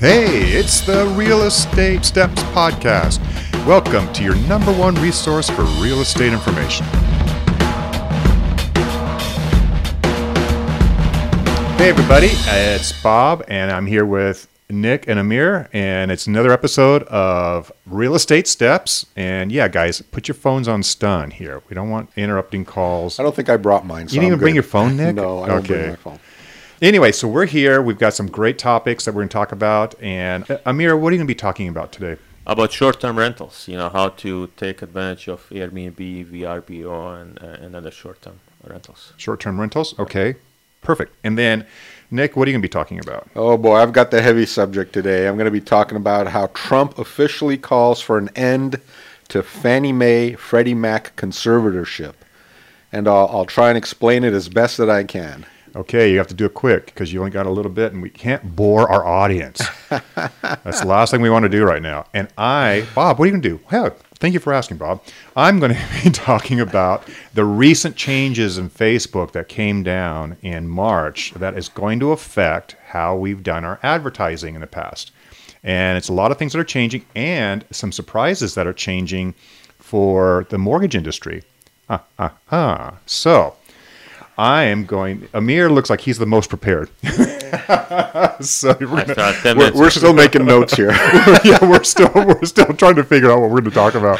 Hey, it's the Real Estate Steps Podcast. Welcome to your number one resource for real estate information. Hey, everybody, it's Bob, and I'm here with Nick and Amir, and it's another episode of Real Estate Steps. And yeah, guys, put your phones on stun here. We don't want interrupting calls. I don't think I brought mine. So You didn't I'm even bring good. your phone, Nick? No, I don't Okay. bring my phone. Anyway, so we're here. We've got some great topics that we're going to talk about. And uh, Amir, what are you going to be talking about today? about short-term rentals. You know how to take advantage of Airbnb, VRBO, and uh, and other short-term rentals. Short term rentals? Okay, perfect. And then, Nick, what are you going to be talking about? Oh boy, I've got the heavy subject today. I'm going to be talking about how Trump officially calls for an end to Fannie Mae Freddie Mac conservatorship, and I'll, I'll try and explain it as best that I can. Okay, you have to do it quick because you only got a little bit and we can't bore our audience. That's the last thing we want to do right now. And I, Bob, what are you going to do? Well, thank you for asking, Bob. I'm going to be talking about the recent changes in Facebook that came down in March that is going to affect how we've done our advertising in the past. And it's a lot of things that are changing and some surprises that are changing for the mortgage industry. Ah, ah, ah. So, I am going. Amir looks like he's the most prepared. so we're, gonna, We're, we're still making notes here. yeah, we're still we're still trying to figure out what we're going to talk about.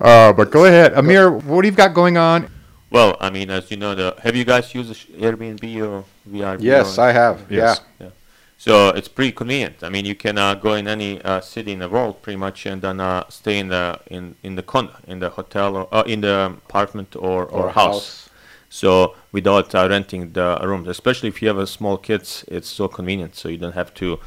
Uh, but go ahead, Amir. What do you got going on? Well, I mean, as you know, the have you guys used Airbnb or VR? yes, I have. Yes. Yeah. So it's pretty convenient. I mean, you can uh, go in any uh, city in the world, pretty much, and then uh, stay in the in in the condo, in the hotel, or uh, in the apartment or or, house. So without uh, renting the rooms, especially if you have a small kids, it's so convenient. So you don't have to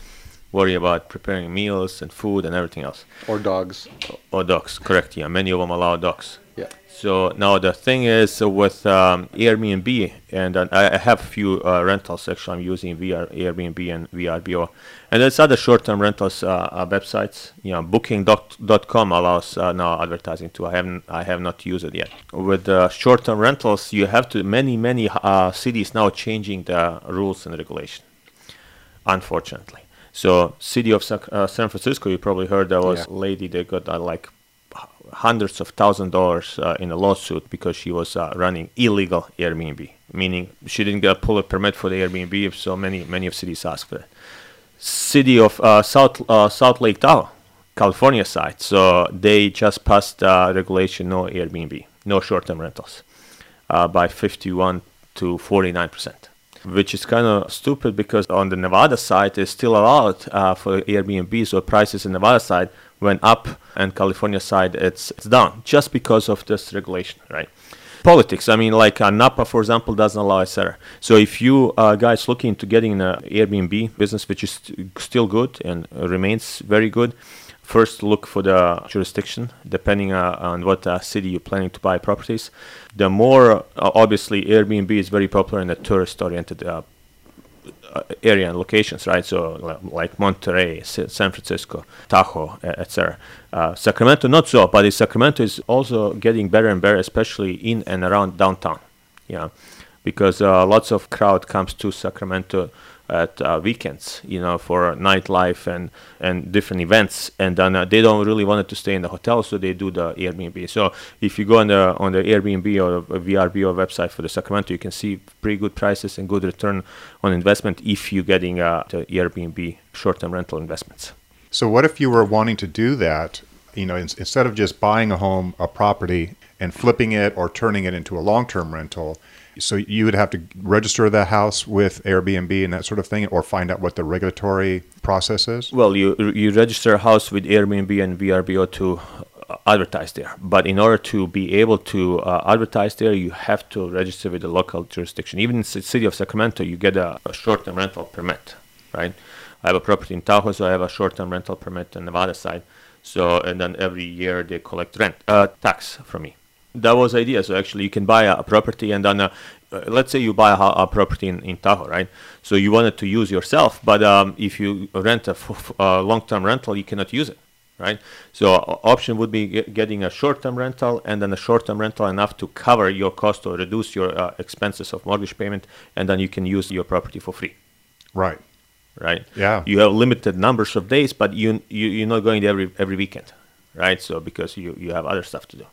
worry about preparing meals and food and everything else. or dogs. Or dogs, correct? Yeah, many of them allow dogs. Yeah. So now the thing is with um, Airbnb, and uh, I have a few uh, rentals actually. I'm using VR, Airbnb and VRBO, and there's other short-term rentals uh, uh, websites. You know, Booking.com allows uh, now advertising too. I haven't, I have not used it yet. With uh, short-term rentals, you have to many, many uh, cities now changing the rules and regulation. Unfortunately, so city of San Francisco, you probably heard there was Yeah. a lady that got uh, like hundreds of thousand dollars uh, in a lawsuit because she was uh, running illegal Airbnb, meaning she didn't get a pull permit for the Airbnb. So many many of cities asked for it. City of uh, South South Lake Tahoe, California side. So they just passed uh, regulation no Airbnb, no short-term rentals, uh, by 51 to 49 percent. Which is kind of stupid because on the Nevada side it's still allowed uh, for Airbnb, so prices in Nevada side went up and California side it's, it's down just because of this regulation, right? Politics. I mean, like uh, Napa, for example, doesn't allow etc. So if you uh, guys looking into getting an Airbnb business, which is st- still good and remains very good, first look for the jurisdiction, depending uh, on what uh, city you're planning to buy properties. The more, uh, obviously, Airbnb is very popular in the tourist-oriented uh, uh, area and locations, right? So like Monterey, San Francisco, Tahoe, etc. Uh, Sacramento, not so, but Sacramento is also getting better and better, especially in and around downtown. Know, because uh, lots of crowd comes to Sacramento at uh, weekends, you know, for nightlife and and different events, and then uh, they don't really want to stay in the hotel, so they do the Airbnb. So if you go on the on the Airbnb or VRBO website for the Sacramento, you can see pretty good prices and good return on investment if you're getting uh, the Airbnb short-term rental investments. So, what if you were wanting to do that? You know, in, instead of just buying a home, a property, and flipping it or turning it into a long-term rental. So you would have to register the house with Airbnb and that sort of thing, or find out what the regulatory process is. Well, you you register a house with Airbnb and VRBO to uh, advertise there. But in order to be able to uh, advertise there, you have to register with the local jurisdiction. Even in the city of Sacramento, you get a, a short-term rental permit, right? I have a property in Tahoe, so I have a short-term rental permit on Nevada side. So and then every year they collect rent uh, tax from me. That was the idea. So actually, you can buy a, a property and then, uh, uh, let's say you buy a, a property in, in Tahoe, right? So you want it to use yourself, but um, if you rent a uh, long-term rental, you cannot use it, right? So o- option would be ge- getting a short-term rental and then a short-term rental enough to cover your cost or reduce your uh, expenses of mortgage payment, and then you can use your property for free. Right. right? Yeah. You have limited numbers of days, but you, you you're not going there every every weekend, right? So because you you have other stuff to do.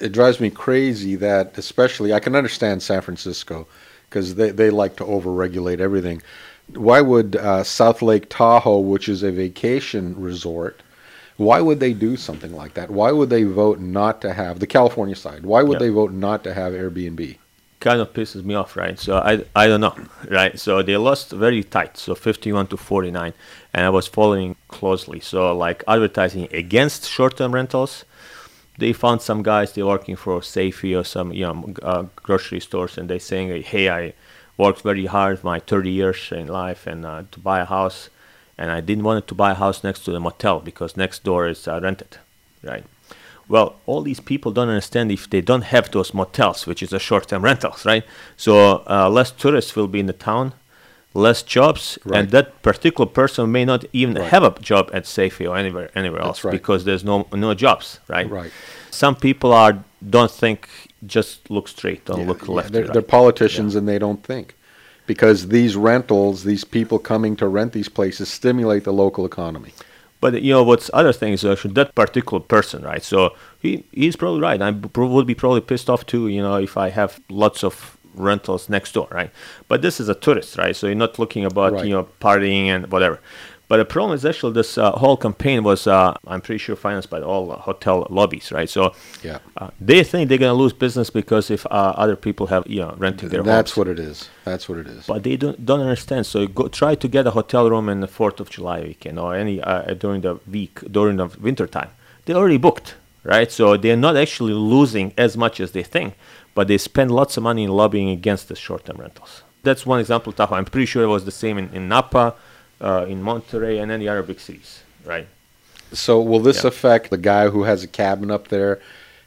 It drives me crazy that especially I can understand San Francisco because they, they like to overregulate everything. Why would uh, South Lake Tahoe, which is a vacation resort, why would they do something like that? Why would they vote not to have the California side? Why would Yeah. they vote not to have Airbnb? kind of pisses me off, right? So I, I don't know, right? So they lost very tight, so 51 to 49, and I was following closely. So like advertising against short-term rentals, they found some guys they working for Safeway or some you know uh, grocery stores, and they saying, hey, I worked very hard my 30 years in life and uh, to buy a house, and I didn't want to buy a house next to the motel because next door is uh, rented, right? Well, all these people don't understand if they don't have those motels, which is a short-term rentals, right? So uh, less tourists will be in the town, less jobs, Right. and that particular person may not even Right. have a job at Safeway or anywhere anywhere That's else right. because there's no no jobs, right? Right. Some people are don't think, just look straight, don't Yeah, look yeah, left. They're, or they're right. politicians and they don't think. Because these rentals, these people coming to rent these places stimulate the local economy. But you know what's other thing is actually that particular person, right? So he he's probably right. I would be probably pissed off too, you know, if I have lots of rentals next door, right? But this is a tourist, right? So you're not looking about Right. you know partying and whatever. But the problem is actually this uh, whole campaign was, uh, I'm pretty sure, financed by all hotel lobbies, right? So Yeah. uh, they think they're gonna lose business because if uh, other people have you know renting their That's homes. what it is. That's what it is. But they don't don't understand. So you go try to get a hotel room in the Fourth of July weekend or any uh, during the week during the winter time. They already booked, right? So they're not actually losing as much as they think, but they spend lots of money in lobbying against the short-term rentals. That's one example. Tahoe. I'm pretty sure it was the same in, in Napa, uh, in Monterey, and any other big cities, right? So will this Yeah. affect the guy who has a cabin up there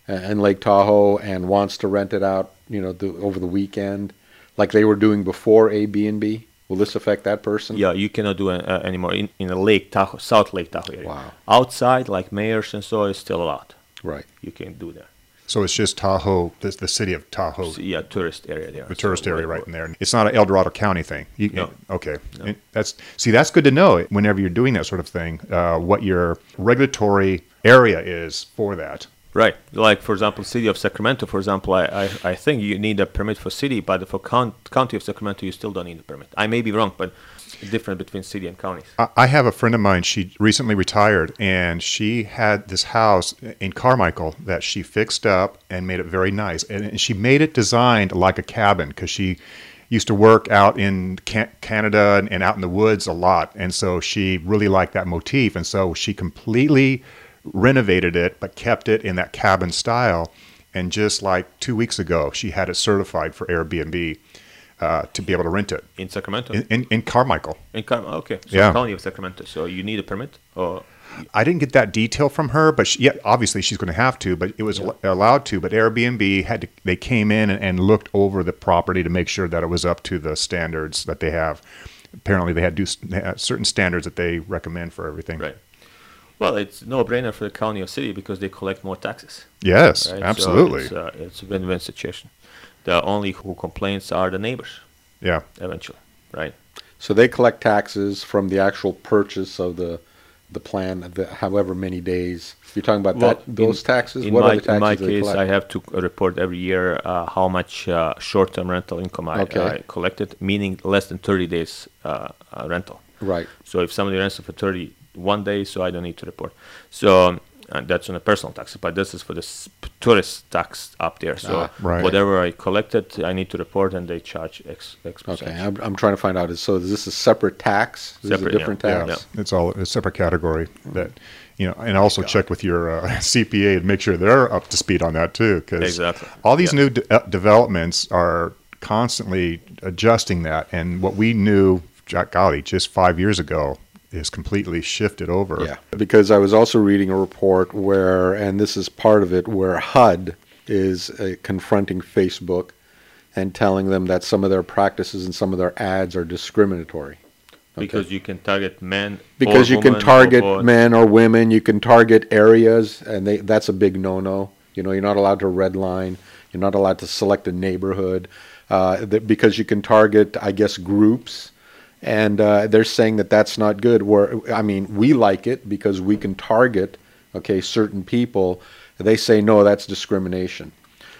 uh, in Lake Tahoe and wants to rent it out, you know, the, over the weekend, like they were doing before Airbnb? Will this affect that person? Yeah, you cannot do it uh, anymore in in the Lake Tahoe, South Lake Tahoe area. Wow. Outside, like Meyers and so, is still allowed. Right. You can do that. So it's just Tahoe, the, the city of Tahoe, So, yeah, tourist area there. the So tourist area right in there. It's not an El Dorado County thing. You, No. Okay. And That's see, that's good to know whenever you're doing that sort of thing. Uh, what your regulatory area is for that. Right. Like, for example, city of Sacramento, for example, I, I, I think you need a permit for city, but for count, county of Sacramento, you still don't need a permit. I may be wrong, but it's different between city and counties. I have a friend of mine. She recently retired, and she had this house in Carmichael that she fixed up and made it very nice. And she made it designed like a cabin because she used to work out in Canada and out in the woods a lot, and so she really liked that motif. And so she completely renovated it, but kept it in that cabin style. And just like two weeks ago, she had it certified for Airbnb uh, to be able to rent it In Sacramento? in, in, in Carmichael. In Car- okay. So Yeah. county of Sacramento. So you need a permit? Or I didn't get that detail from her, but she, yeah, obviously she's going to have to. But it was al- allowed to. But Airbnb had to. They came in and, and looked over the property to make sure that it was up to the standards that they have. Apparently, they had do s- they had certain standards that they recommend for everything. right. Well, it's no brainer for the county or city because they collect more taxes. Yes, Right? So absolutely. it's, uh, it's a win-win situation. The only who complains are the neighbors yeah, eventually, right? So they collect taxes from the actual purchase of the the plan, the, however many days. You're talking about Well, that those in- taxes. In what my, are the taxes in my they case, collect? I have to report every year uh, how much uh, short-term rental income I, Okay. I collected, meaning less than 30 days uh, uh, rental. right. So if somebody rents it for 31 day, so I don't need to report. So and that's on a personal tax, but this is for the s- tourist tax up there. So Ah, right. whatever I collected, I need to report, and they charge X X Okay. I'm, I'm trying to find out. Is so is this a separate tax? Is Separate, this a yeah. different yeah, tax? it's all a separate category that you know, and also check with your uh, CPA and make sure they're up to speed on that too, because Exactly. all these Yeah. new de- uh, developments are constantly adjusting that, and what we knew, Jack golly, just five years ago is completely shifted over. Yeah, because I was also reading a report where, and this is part of it, where HUD is uh, confronting Facebook and telling them that some of their practices and some of their ads are discriminatory. Because you can target men. Because or you can target or men or women, you can target areas, and they, that's a big no-no. You know, you're not allowed to redline. You're not allowed to select a neighborhood uh, that, because you can target, I guess, groups and uh, they're saying that that's not good. Where I mean, we like it because we can target okay certain people. They say no, that's discrimination.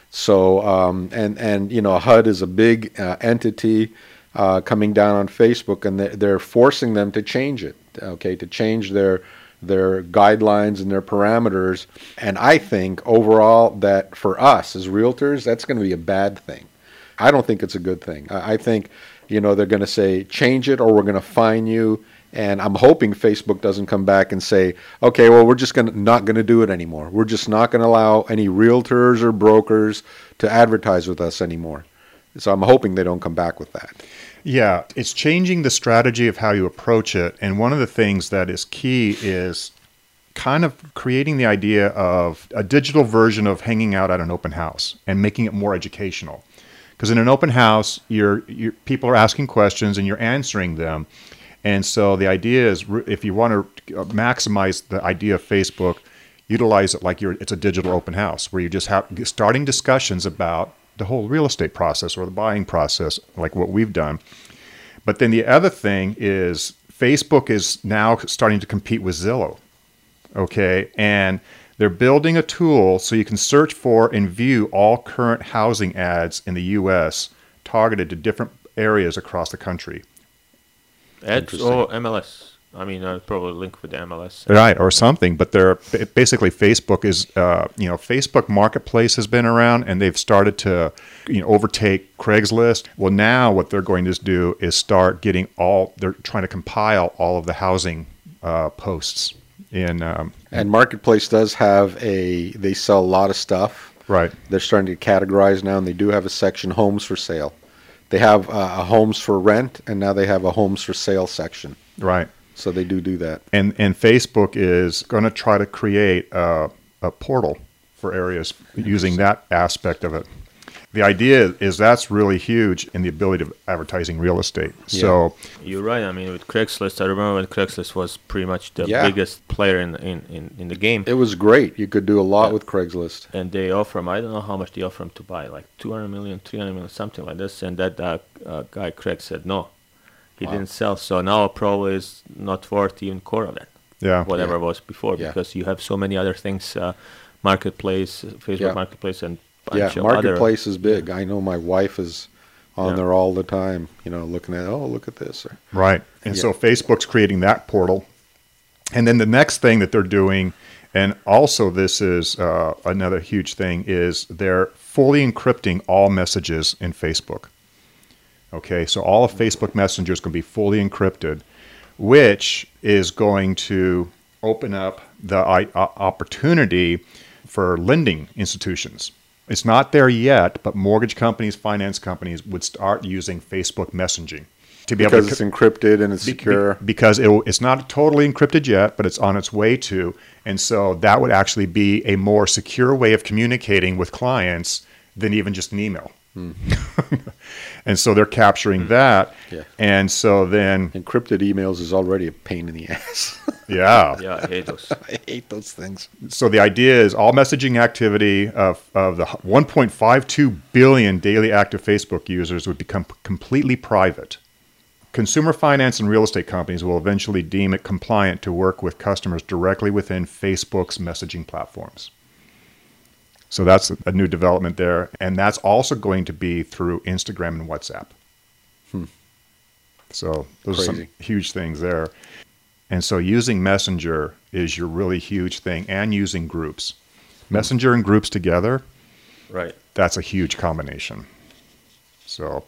So um, and and you know HUD is a big uh, entity uh, coming down on Facebook, and they're, they're forcing them to change it. Okay, to change their their guidelines and their parameters. And I think overall that for us as realtors, that's going to be a bad thing. I don't think it's a good thing. I, I think you know they're going to say change it or we're going to fine you. And I'm hoping Facebook doesn't come back and say, okay, well, we're just gonna, not going to do it anymore. We're just not going to allow any realtors or brokers to advertise with us anymore. So I'm hoping they don't come back with that. Yeah, it's changing the strategy of how you approach it. And one of the things that is key is kind of creating the idea of a digital version of hanging out at an open house and making it more educational. Because in an open house, you're, you're, people are asking questions and you're answering them. And so the idea is if you want to uh, maximize the idea of Facebook, utilize it like you're it's a digital open house where you just have starting discussions about the whole real estate process or the buying process like what we've done. But then the other thing is Facebook is now starting to compete with Zillow. Okay? And they're building a tool so you can search for and view all current housing ads in the US targeted to different areas across the country. Ads or MLS. I mean, I'll probably link with the MLS. Right, or something. But they're basically Facebook is, uh, you know, Facebook Marketplace has been around, and they've started to, you know, overtake Craigslist. Well, now what they're going to do is start getting all. They're trying to compile all of the housing uh, posts in. Um, and Marketplace does have a. They sell a lot of stuff. Right. They're starting to categorize now, and they do have a section homes for sale. They have uh, a homes for rent, and now they have a homes for sale section. Right. So they do do that. And and Facebook is going to try to create a, a portal for areas using that aspect of it. The idea is that's really huge in the ability of advertising real estate. Yeah. So you're right. I mean, with Craigslist, I remember when Craigslist was pretty much the yeah. biggest player in, in, in, in, the game. It was great. You could do a lot yeah. with Craigslist. And they offer them, I don't know how much they offer them to buy, like 200 million, 300 million, something like this. And that uh, uh, guy, Craig, said no he wow. didn't sell. So now probably is not worth even core of that. Yeah. Whatever yeah. was before, yeah. because you have so many other things, uh, marketplace, Facebook yeah. Marketplace, and yeah, marketplace is big. I know my wife is on there all the time. You know, looking at oh look at this. Right, and so Facebook's creating that portal, and then the next thing that they're doing. And also, this is uh, another huge thing: is they're fully encrypting all messages in Facebook. Okay, so all of Facebook Messenger is going to be fully encrypted, which is going to open up the opportunity for lending institutions. It's not there yet, but mortgage companies, finance companies would start using Facebook messaging to be because able to it's encrypted and it's be, secure. Be, because it, it's not totally encrypted yet, but it's on its way to, and so that would actually be a more secure way of communicating with clients than even just an email. Hmm. and so they're capturing mm. that. Yeah. And so then encrypted emails is already a pain in the ass. Yeah. Yeah, I hate those. I hate those things. So the idea is all messaging activity of, of the 1.52 billion daily active Facebook users would become completely private. Consumer finance and real estate companies will eventually deem it compliant to work with customers directly within Facebook's messaging platforms. So that's a new development there. And that's also going to be through Instagram and WhatsApp. Hmm. So those Crazy. are some huge things there. And so using Messenger is your really huge thing and using groups. Messenger and groups together. Right. That's a huge combination. So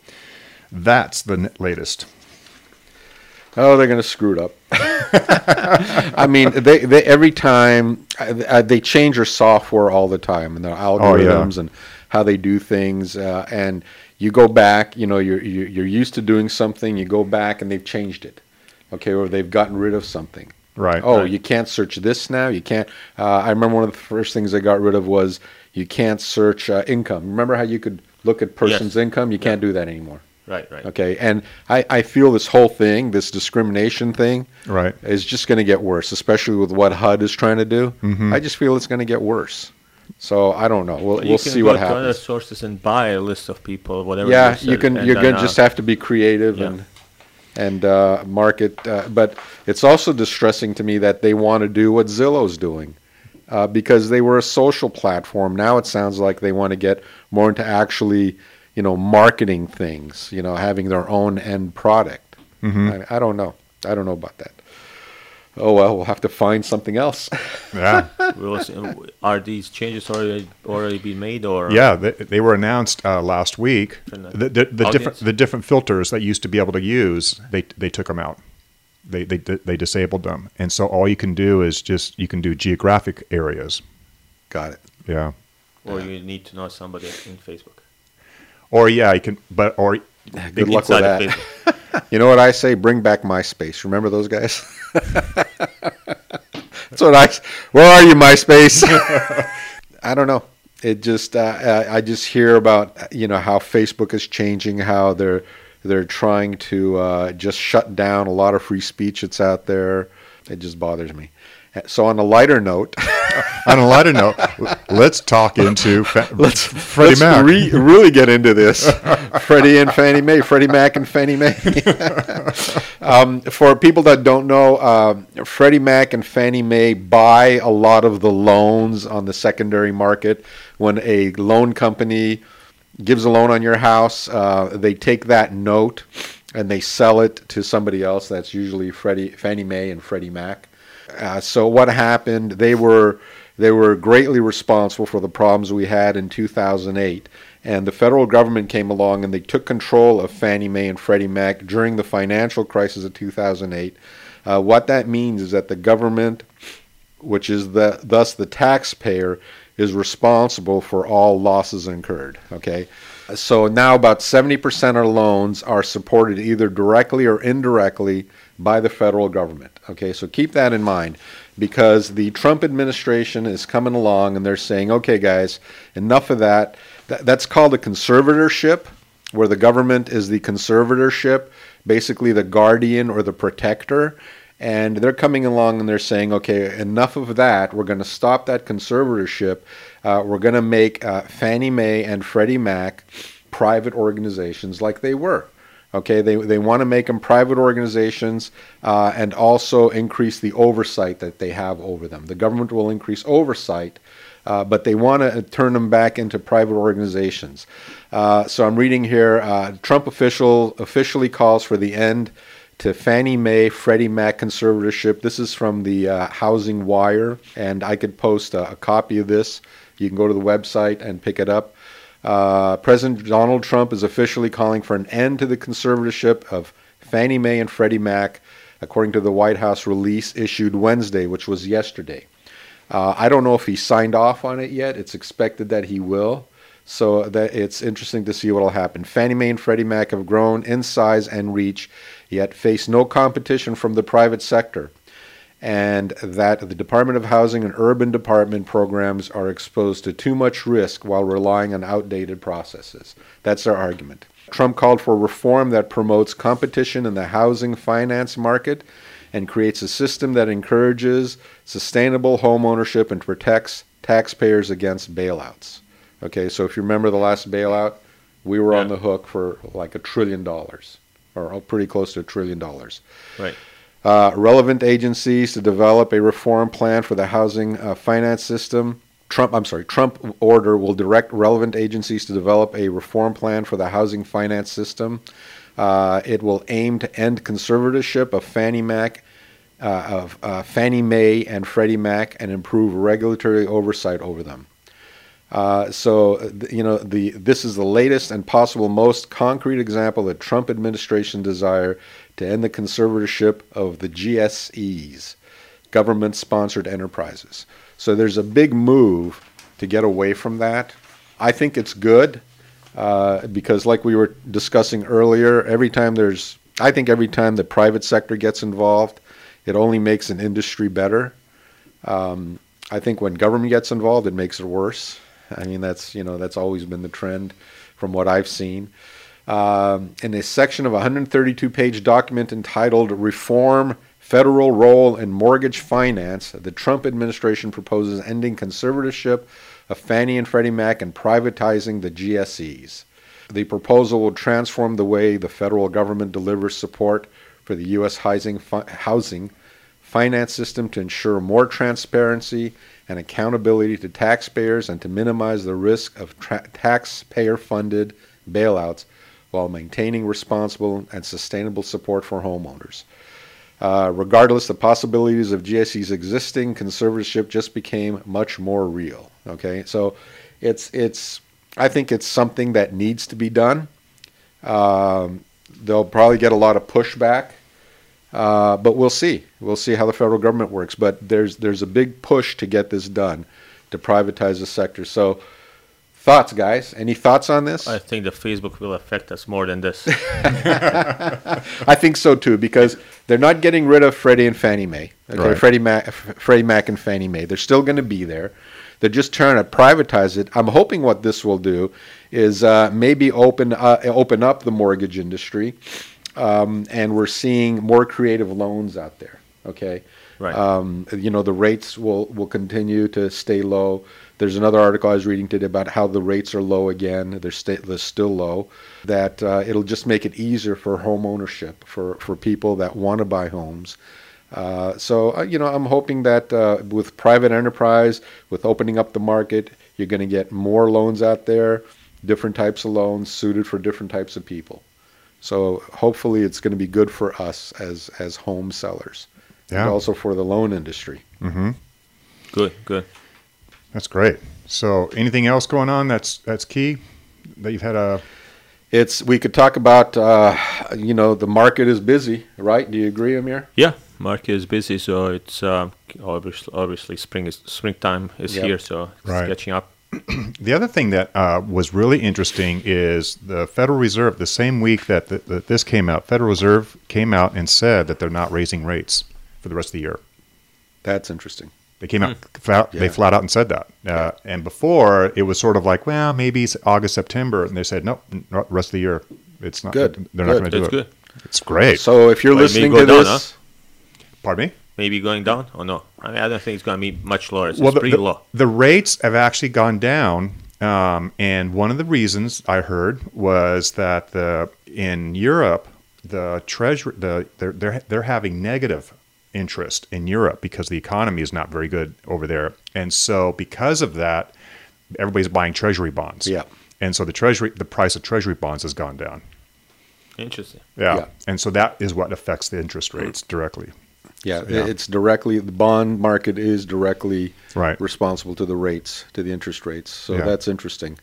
that's the latest. Oh, they're going to screw it up. I mean, they, they every time uh, they change their software all the time and their algorithms oh, yeah. and how they do things. Uh, and you go back, you know, you're you're used to doing something. You go back and they've changed it, okay, or they've gotten rid of something. Right. Oh, right. you can't search this now. You can't. Uh, I remember one of the first things they got rid of was you can't search uh, income. Remember how you could look at person's yes. income? You can't do that anymore. Right, right. Okay, and I, I feel this whole thing, this discrimination thing, right, is just going to get worse, especially with what HUD is trying to do. Mm-hmm. I just feel it's going to get worse. So I don't know. We'll, we'll see what happens. You can other sources and buy a list of people, whatever. Yeah, you can. You're going to just have to be creative yeah. and and uh, market. Uh, but it's also distressing to me that they want to do what Zillow's doing. Uh, because they were a social platform. Now it sounds like they want to get more into actually, you know, marketing things. You know, having their own end product. I, I don't know. I don't know about that. Oh well, we'll have to find something else. Yeah. Are these changes already already been made or? Yeah, they, they were announced uh, last week. The The, the, the different the different filters that you used to be able to use, they they took them out. They they they disabled them, and so all you can do is just you can do geographic areas. Got it. Yeah, Or you need to know somebody in Facebook. or yeah, you can, but or Good luck with that. You know what I say? Bring back MySpace. Remember those guys? That's what I. Where are you, MySpace? I don't know. It just uh, I I just hear about you know how Facebook is changing, how they're they're trying to uh, just shut down a lot of free speech that's out there. It just bothers me. So on a lighter note, on a lighter note, let's talk into fa- let's Freddie let's Mac. re- really get into this. Freddie and Fannie Mae, Freddie Mac and Fannie Mae. um, for people that don't know, um, Freddie Mac and Fannie Mae buy a lot of the loans on the secondary market. When a loan company gives a loan on your house, uh, they take that note and they sell it to somebody else. That's usually Freddie, Fannie Mae and Freddie Mac. Uh, so what happened? They were they were greatly responsible for the problems we had in 2008. And the federal government came along and they took control of Fannie Mae and Freddie Mac during the financial crisis of 2008. Uh, what that means is that the government, which is the thus the taxpayer, is responsible for all losses incurred. Okay, so now about 70% of loans are supported either directly or indirectly by the federal government. Okay, so keep that in mind because the Trump administration is coming along and they're saying, okay, guys, enough of that. Th- that's called a conservatorship, where the government is the conservatorship, basically the guardian or the protector. And they're coming along and they're saying, okay, enough of that. We're going to stop that conservatorship. Uh, we're going to make uh, Fannie Mae and Freddie Mac private organizations like they were. Okay, they, they want to make them private organizations uh, and also increase the oversight that they have over them. The government will increase oversight, uh, but they want to turn them back into private organizations. Uh, so I'm reading here uh, Trump official officially calls for the end to Fannie Mae Freddie Mac conservatorship. This is from the uh, Housing Wire, and I could post a, a copy of this. You can go to the website and pick it up. Uh, President Donald Trump is officially calling for an end to the conservatorship of Fannie Mae and Freddie Mac, according to the White House release issued Wednesday, which was yesterday. Uh, I don't know if he signed off on it yet. It's expected that he will. So that it's interesting to see what will happen. Fannie Mae and Freddie Mac have grown in size and reach, yet face no competition from the private sector and that the Department of Housing and Urban Department programs are exposed to too much risk while relying on outdated processes. That's their argument. Trump called for reform that promotes competition in the housing finance market and creates a system that encourages sustainable home ownership and protects taxpayers against bailouts. Okay, so if you remember the last bailout, we were on the hook for like a trillion dollars, or pretty close to a trillion dollars Right. Uh, relevant agencies to develop a reform plan for the housing uh, finance system. Trump, I'm sorry, Trump order will direct relevant agencies to develop a reform plan for the housing finance system. Uh, it will aim to end conservatorship of Fannie Mac, uh, of uh, Fannie Mae and Freddie Mac, and improve regulatory oversight over them. Uh, so, you know, the this is the latest and possible most concrete example of the Trump administration desire to end the conservatorship of the GSEs, government-sponsored enterprises. So there's a big move to get away from that. I think it's good uh, because, like we were discussing earlier, every time there's, I think every time the private sector gets involved, it only makes an industry better. Um, I think when government gets involved, it makes it worse. I mean, that's you know that's always been the trend from what I've seen. Um, in a section of a 132-page document entitled "Reform Federal Role in Mortgage Finance," the Trump administration proposes ending conservatorship of Fannie and Freddie Mac and privatizing the GSEs. The proposal will transform the way the federal government delivers support for the U.S. housing, housing finance system to ensure more transparency and accountability to taxpayers and to minimize the risk of tra- taxpayer funded bailouts while maintaining responsible and sustainable support for homeowners. Uh, regardless, the possibilities of GSE's existing conservatorship just became much more real. Okay, so it's it's I think it's something that needs to be done. Um, they'll probably get a lot of pushback, uh, but we'll see. We'll see how the federal government works. But there's there's a big push to get this done, to privatize the sector. So Thoughts, guys? Any thoughts on this? I think the Facebook will affect us more than this. I think so too, because they're not getting rid of Freddie and Fannie Mae. Okay, Right. Freddie Mac, Freddie Mac and Fannie Mae. They're still going to be there. They're just trying to privatize it. I'm hoping what this will do is uh, maybe open uh, open up the mortgage industry, um, and we're seeing more creative loans out there. Okay, Right. um, you know the rates will will continue to stay low. There's another article I was reading today about how the rates are low again. They're, sta- they're still low. That uh, it'll just make it easier for home ownership for for people that want to buy homes. Uh, so uh, you know I'm hoping that uh, with private enterprise, with opening up the market, you're going to get more loans out there, different types of loans suited for different types of people. So hopefully it's going to be good for us as as home sellers Yeah. and also for the loan industry. good, good. That's great. So, anything else going on that's that's key that you've had a It's we could talk about uh, you know the market is busy, right? Do you agree, Amir? Yeah, market is busy, so it's um, obviously, obviously spring is springtime is Yep. here, so it's Right. catching up. The other thing that uh, was really interesting is the Federal Reserve. The same week that, th- that this came out, Federal Reserve came out and said that they're not raising rates for the rest of the year. That's interesting. They came out, flat, they flat out and said that. Uh, And before it was sort of like, well, maybe it's August, September, and they said, nope, no, rest of the year, it's not. Good. They're not going to do That's it. good. It's great. So if you're Well, listening go to down, this, Pardon me. Maybe going down or no? I mean, I don't think it's going to be much lower. It's, well, the, pretty the- low. the rates have actually gone down, um, and one of the reasons I heard was that the in Europe the treasury the they're they're they're having negative interest in Europe because the economy is not very good over there, and so because of that, everybody's buying treasury bonds. Yeah. and so the treasury the price of treasury bonds has gone down. Interesting. Yeah, Yeah. and so that is what affects the interest rates directly. Yeah, Yeah. it's directly the bond market is directly Right. responsible to the rates, to the interest rates. So Yeah. that's interesting.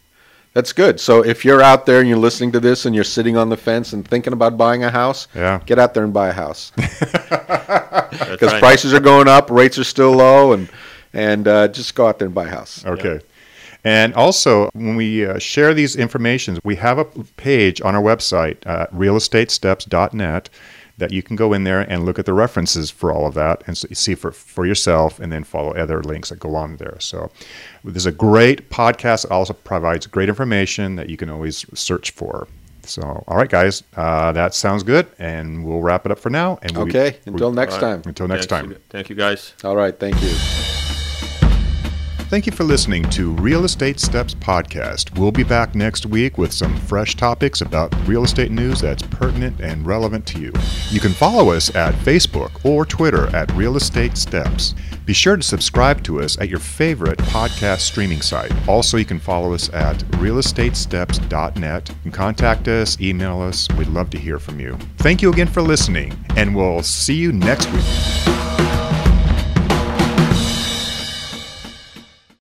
That's good. So if you're out there and you're listening to this and you're sitting on the fence and thinking about buying a house, Yeah. get out there and buy a house because right. prices are going up, rates are still low, and and uh, just go out there and buy a house. Okay. And also, when we uh, share these informations, we have a page on our website, uh, realestatesteps.net, that you can go in there and look at the references for all of that and see for, for yourself and then follow other links that go on there. So, this is a great podcast. It also provides great information that you can always search for. So, all right, guys, uh, that sounds good. And we'll wrap it up for now. And we- Okay. Until next All time. Until next Thank time. you- Thank you, guys. All right. Thank you. Thank you for listening to Real Estate Steps Podcast. We'll be back next week with some fresh topics about real estate news that's pertinent and relevant to you. You can follow us at Facebook or Twitter at Real Estate Steps. Be sure to subscribe to us at your favorite podcast streaming site. Also, you can follow us at realestatesteps.net and contact us, email us. We'd love to hear from you. Thank you again for listening, and we'll see you next week.